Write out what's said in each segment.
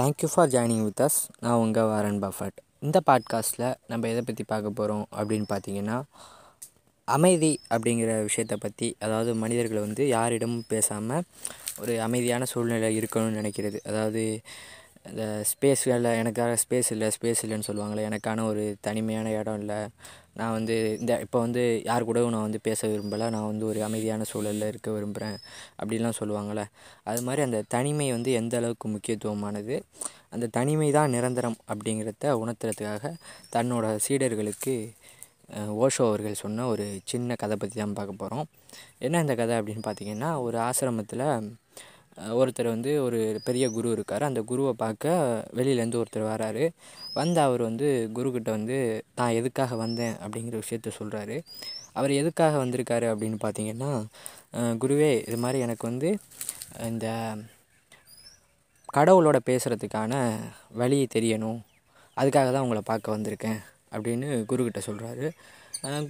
Thank you for joining with us நான் உங்கள் Warren Buffett. இந்த பாட்காஸ்ட்டில் நம்ம எதை பற்றி பார்க்க போகிறோம் அப்படின்னு பார்த்தீங்கன்னா அமைதி அப்படிங்கிற விஷயத்தை பற்றி அதாவது மனிதர்கள் வந்து யாரிடமும் பேசாமல் ஒரு அமைதியான சூழ்நிலை இருக்கணும்னு நினைக்கிறது. அதாவது இந்த ஸ்பேஸ் இல்லை எனக்காக ஸ்பேஸ் இல்லை ஸ்பேஸ் இல்லைன்னு சொல்லுவாங்களே எனக்கான ஒரு தனிமையான இடம் இல்லை நான் வந்து இந்த இப்போ வந்து யார் கூடவும் நான் வந்து பேச விரும்பலை. நான் வந்து ஒரு அமைதியான சூழலில் இருக்க விரும்புகிறேன் அப்படிலாம் சொல்லுவாங்கள்ல அது மாதிரி அந்த தனிமை வந்து எந்த அளவுக்கு முக்கியத்துவமானது? அந்த தனிமை தான் நிரந்தரம் அப்படிங்கிறத உணர்த்துறதுக்காக தன்னோட சீடர்களுக்கு ஓஷோ அவர்கள் சொன்ன ஒரு சின்ன கதை பற்றி தான் பார்க்க போகிறோம் என்ன இந்த கதை அப்படின்னு பார்த்தீங்கன்னா ஒரு ஆசிரமத்தில் ஒருத்தர் வந்து ஒரு பெரிய குரு இருக்கார். அந்த குருவை பார்க்க வெளியிலேருந்து ஒருத்தர் வராரு. வந்து அவர் வந்து குருக்கிட்ட வந்து நான் எதுக்காக வந்தேன்? அப்படிங்கிற விஷயத்த சொல்கிறாரு அவர் எதுக்காக வந்திருக்காரு அப்படின்னு பார்த்தீங்கன்னா குருவே இது மாதிரி எனக்கு வந்து இந்த கடவுளோட பேசுகிறதுக்கான வழி தெரியணும். அதுக்காக தான் உங்களை பார்க்க வந்திருக்கேன். அப்படின்னு குருக்கிட்ட சொல்கிறாரு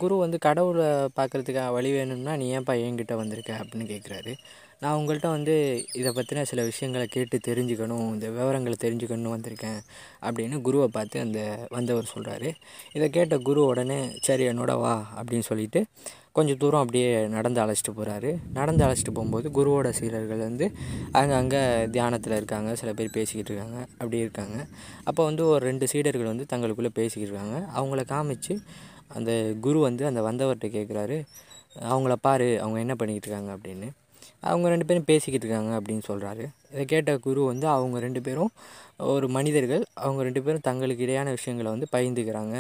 குரு வந்து கடவுளை பார்க்குறதுக்காக வழி வேணும்னா நீ ஏன்ப்பா என்கிட்ட வந்திருக்க? அப்படின்னு கேட்குறாரு நான் உங்கள்கிட்ட வந்து இதை பற்றின சில விஷயங்களை கேட்டு தெரிஞ்சுக்கணும் இந்த விவரங்களை தெரிஞ்சுக்கணும்னு வந்திருக்கேன் அப்படின்னு குருவை பார்த்து அந்த வந்தவர் சொல்கிறாரு இதை கேட்ட குரு உடனே சரி என்னோட வா அப்படின்னு சொல்லிட்டு கொஞ்சம் தூரம் அப்படியே நடந்து அழைச்சிட்டு போகிறாரு நடந்து அழைச்சிட்டு போகும்போது குருவோட சீரர்கள் வந்து அங்கே அங்கே தியானத்தில் இருக்காங்க சில பேர் பேசிக்கிட்டு இருக்காங்க அப்படி இருக்காங்க. அப்போ வந்து ஒரு ரெண்டு சீடர்கள் வந்து தங்களுக்குள்ளே பேசிக்கிட்டு இருக்காங்க. அவங்கள காமிச்சு அந்த குரு வந்து அந்த வந்தவர்கிட்ட கேட்குறாரு அவங்கள பாரு அவங்க என்ன பண்ணிக்கிட்டு இருக்காங்க? அப்படின்னு. அவங்க ரெண்டு பேரும் பேசிக்கிட்டு இருக்காங்க அப்படின்னு சொல்கிறாரு இதை கேட்ட குரு வந்து அவங்க ரெண்டு பேரும் ஒரு மனிதர்கள் அவங்க ரெண்டு பேரும் தங்களுக்கு இடையான விஷயங்களை வந்து பகிர்ந்துக்கிறாங்க.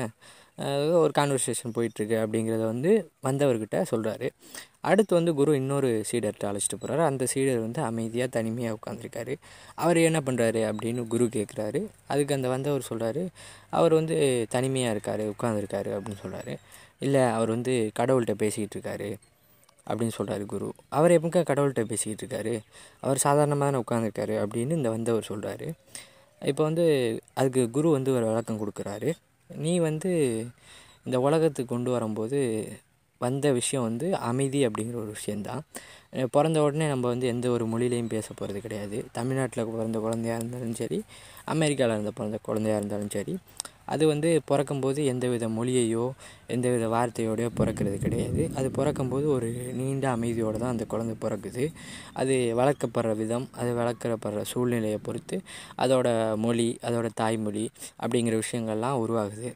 ஒரு கான்வர்சேஷன் போயிட்டுருக்கு அப்படிங்கிறத வந்து வந்தவர்கிட்ட சொல்கிறாரு அடுத்து வந்து குரு இன்னொரு சீடர்கிட்ட அழைச்சிட்டு போகிறாரு அந்த சீடர் வந்து அமைதியாக தனிமையாக உட்காந்துருக்காரு அவர் என்ன பண்ணுறாரு அப்படின்னு குரு கேட்குறாரு அதுக்கு அந்த வந்தவர் சொல்கிறாரு அவர் வந்து தனிமையாக இருக்கார் உட்காந்துருக்காரு அப்படின்னு சொல்கிறாரு இல்லை அவர் வந்து கடவுள்கிட்ட பேசிக்கிட்டு இருக்காரு. அப்படின்னு சொல்கிறாரு குரு. அவர் எப்போ கடவுள்கிட்ட பேசிக்கிட்டு இருக்காரு. அவர் சாதாரணமாக தானே உட்காந்துருக்காரு அப்படின்னு இந்த வந்தவர் சொல்கிறாரு இப்போ வந்து அதுக்கு குரு வந்து ஒரு விளக்கம் கொடுக்குறாரு. நீ வந்து இந்த உலகத்துக்கு கொண்டு வரும்போது வந்த விஷயம் வந்து அமைதி அப்படிங்கிற ஒரு விஷயந்தான் பிறந்த உடனே நம்ம வந்து எந்த ஒரு மொழியிலையும் பேச போகிறது கிடையாது. தமிழ்நாட்டில் பிறந்த குழந்தையாக இருந்தாலும் சரி அமெரிக்காவில் இருந்த பிறந்த குழந்தையாக இருந்தாலும் சரி அது வந்து பிறக்கும்போது எந்தவித மொழியையோ எந்தவித வார்த்தையோடையோ பிறக்கிறது கிடையாது. அது பிறக்கும்போது ஒரு நீண்ட அமைதியோடு தான் அந்த குழந்தை பிறக்குது. அது வளர்க்கப்படுற விதம் அது வளர்க்கப்படுற சூழ்நிலையை பொறுத்து அதோட மொழி அதோட தாய்மொழி அப்படிங்கிற விஷயங்கள்லாம் உருவாகுது.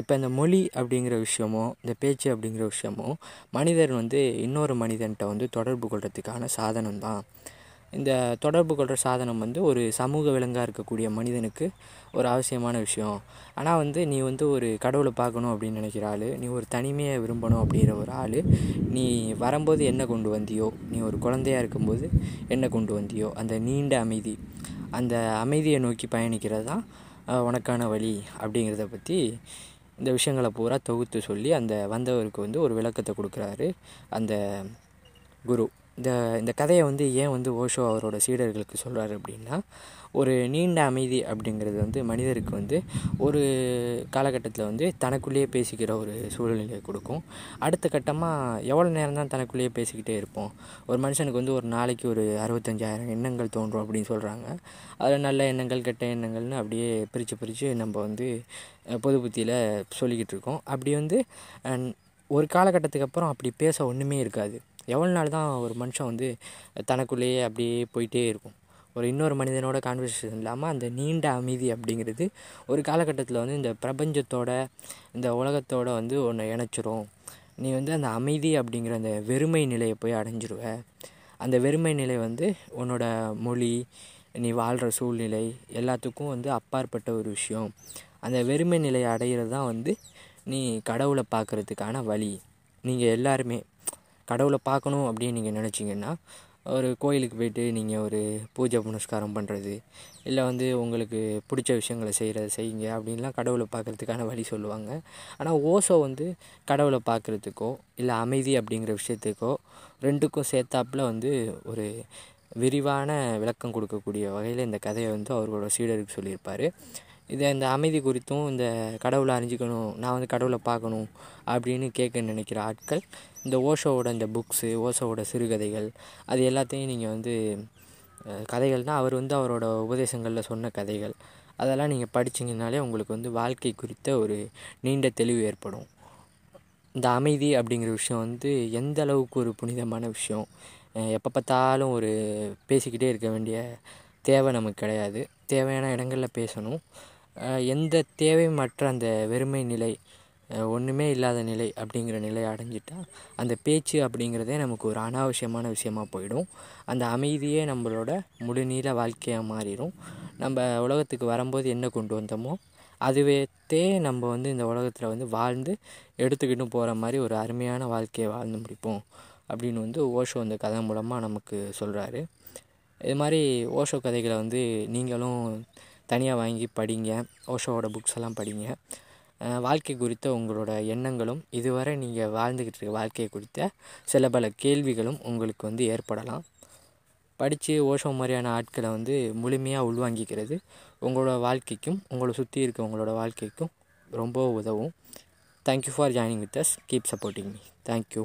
இப்போ இந்த மொழி அப்படிங்கிற விஷயமோ இந்த பேச்சு அப்படிங்கிற விஷயமோ மனிதர் வந்து இன்னொரு மனிதன்கிட்ட வந்து தொடர்பு கொள்கிறதுக்கான சாதனம் தான் இந்த தொடர்பு கொள்கிற சாதனம் வந்து ஒரு சமூக விலங்காக இருக்கக்கூடிய மனிதனுக்கு ஒரு அவசியமான விஷயம். ஆனால் வந்து நீ வந்து ஒரு கடவுளை பார்க்கணும் அப்படின்னு நினைக்கிற ஆள் நீ ஒரு தனிமையை விரும்பணும் அப்படிங்கிற ஒரு ஆள் நீ வரும்போது என்ன கொண்டு வந்தியோ நீ ஒரு குழந்தையாக இருக்கும்போது என்ன கொண்டு வந்தியோ அந்த நீண்ட அமைதி அந்த அமைதியை நோக்கி பயணிக்கிறது தான் உனக்கான வழி அப்படிங்கிறத பற்றி இந்த விஷயங்களை பூரா தொகுத்து சொல்லி அந்த வந்தவருக்கு வந்து ஒரு விளக்கத்தை கொடுக்குறாரு அந்த குரு. இந்த இந்த கதையை வந்து ஏன் வந்து ஓஷோ அவரோட சீடர்களுக்கு சொல்கிறார் அப்படின்னா ஒரு நீண்ட அமைதி அப்படிங்கிறது வந்து மனிதருக்கு வந்து ஒரு காலகட்டத்தில் வந்து தனக்குள்ளேயே பேசிக்கிற ஒரு சூழ்நிலையை கொடுக்கும். அடுத்த கட்டமாக எவ்வளோ நேரம் தான் தனக்குள்ளேயே பேசிக்கிட்டே இருப்போம்? ஒரு மனுஷனுக்கு வந்து ஒரு நாளைக்கு ஒரு அறுபத்தஞ்சாயிரம் எண்ணங்கள் தோன்றும் அப்படின்னு சொல்கிறாங்க அதில் நல்ல எண்ணங்கள் கெட்ட எண்ணங்கள்னு அப்படியே பிரித்து பிரித்து நம்ம வந்து பொது புத்தியில் சொல்லிக்கிட்டு இருக்கோம். அப்படி வந்து ஒரு காலகட்டத்துக்கு அப்புறம் அப்படி பேச ஒன்றுமே இருக்காது. எவ்வளோ நாள் தான் ஒரு மனுஷன் வந்து தனக்குள்ளேயே அப்படியே போயிட்டே இருக்கும். ஒரு இன்னொரு மனிதனோட கான்வர்சேஷன் இல்லாமல் அந்த நீண்ட அமைதி அப்படிங்கிறது ஒரு காலகட்டத்தில் வந்து இந்த பிரபஞ்சத்தோட இந்த உலகத்தோட வந்து ஒன்று இணைச்சிரும். நீ வந்து அந்த அமைதி அப்படிங்கிற அந்த வெறுமை நிலையை போய் அடைஞ்சிருவ. அந்த வெறுமை நிலை வந்து உன்னோட மொழி நீ வாழ்கிற சூழ்நிலை எல்லாத்துக்கும் வந்து அப்பாற்பட்ட ஒரு விஷயம். அந்த வெறுமை நிலையை அடையிறது தான் வந்து நீ கடவுளை பார்க்குறதுக்கான வழி. நீங்கள் எல்லாருமே கடவுளை பார்க்கணும் அப்படின்னு நீங்கள் நினச்சிங்கன்னா ஒரு கோயிலுக்கு போய்ட்டு நீங்கள் ஒரு பூஜை புனஸ்காரம் பண்ணுறது இல்லை வந்து உங்களுக்கு பிடிச்ச விஷயங்களை செய்கிறத செய்யுங்க அப்படின்லாம் கடவுளை பார்க்குறதுக்கான வழி சொல்லுவாங்க. ஆனால் ஓசோ வந்து கடவுளை பார்க்குறதுக்கோ இல்லை அமைதி அப்படிங்கிற விஷயத்துக்கோ ரெண்டுக்கும் சேர்த்தாப்பில் வந்து ஒரு விரிவான விளக்கம் கொடுக்கக்கூடிய வகையில் இந்த கதையை வந்து அவர்களோட சீடருக்கு சொல்லியிருப்பார். இதை இந்த அமைதி குறித்தும் இந்த கடவுளை அறிஞ்சிக்கணும் நான் வந்து கடவுளை பார்க்கணும் அப்படின்னு கேட்க நினைக்கிற ஆட்கள் இந்த ஓஷோவோட இந்த புக்ஸு ஓஷோவோட சிறுகதைகள் அது எல்லாத்தையும் நீங்கள் வந்து கதைகள்னால் அவர் வந்து அவரோட உபதேசங்களில் சொன்ன கதைகள். அதெல்லாம் நீங்கள் படிச்சிங்கனாலே உங்களுக்கு வந்து வாழ்க்கை குறித்த ஒரு நீண்ட தெளிவு ஏற்படும். இந்த அமைதி அப்படிங்கிற விஷயம் வந்து எந்த அளவுக்கு ஒரு புனிதமான விஷயம்? எப்போ பார்த்தாலும் ஒரு பேசிக்கிட்டே இருக்க வேண்டிய தேவை நமக்கு கிடையாது. தேவையான இடங்களில் பேசணும். எந்த தேவையுமற்ற அந்த வெறுமை நிலை ஒன்றுமே இல்லாத நிலை அப்படிங்கிற நிலையை அடைஞ்சிட்டா அந்த பேச்சு அப்படிங்கிறதே நமக்கு ஒரு அனாவசியமான விஷயமா போயிடும். அந்த அமைதியே நம்மளோட முழுநீள வாழ்க்கையாக மாறிடும் நம்ம உலகத்துக்கு வரும்போது என்ன கொண்டு வந்தோமோ அதுவேத்தே நம்ம வந்து இந்த உலகத்தில் வந்து வாழ்ந்து எடுத்துக்கிட்டு போகிற மாதிரி ஒரு அருமையான வாழ்க்கையை வாழ்ந்து முடிப்போம் அப்படின்னு வந்து ஓஷோ அந்த கதை மூலமாக நமக்கு சொல்கிறாரு இது மாதிரி ஓஷோ கதைகளை வந்து நீங்களும் தனியாக வாங்கி படிங்க ஓஷோவோட புக்ஸ் எல்லாம் படிங்க. வாழ்க்கை குறித்த உங்களோட எண்ணங்களும் இதுவரை நீங்கள் வாழ்ந்துக்கிட்டு இருக்க வாழ்க்கையை குறித்த சில பல கேள்விகளும் உங்களுக்கு வந்து ஏற்படலாம். படித்து ஓஷோ மாதிரியான ஆட்களை வந்து முழுமையாக உள்வாங்கிக்கிறது உங்களோட வாழ்க்கைக்கும் உங்களை சுற்றி இருக்கவங்களோட வாழ்க்கைக்கும் ரொம்ப உதவும். Thank you for joining with us keep supporting me thank you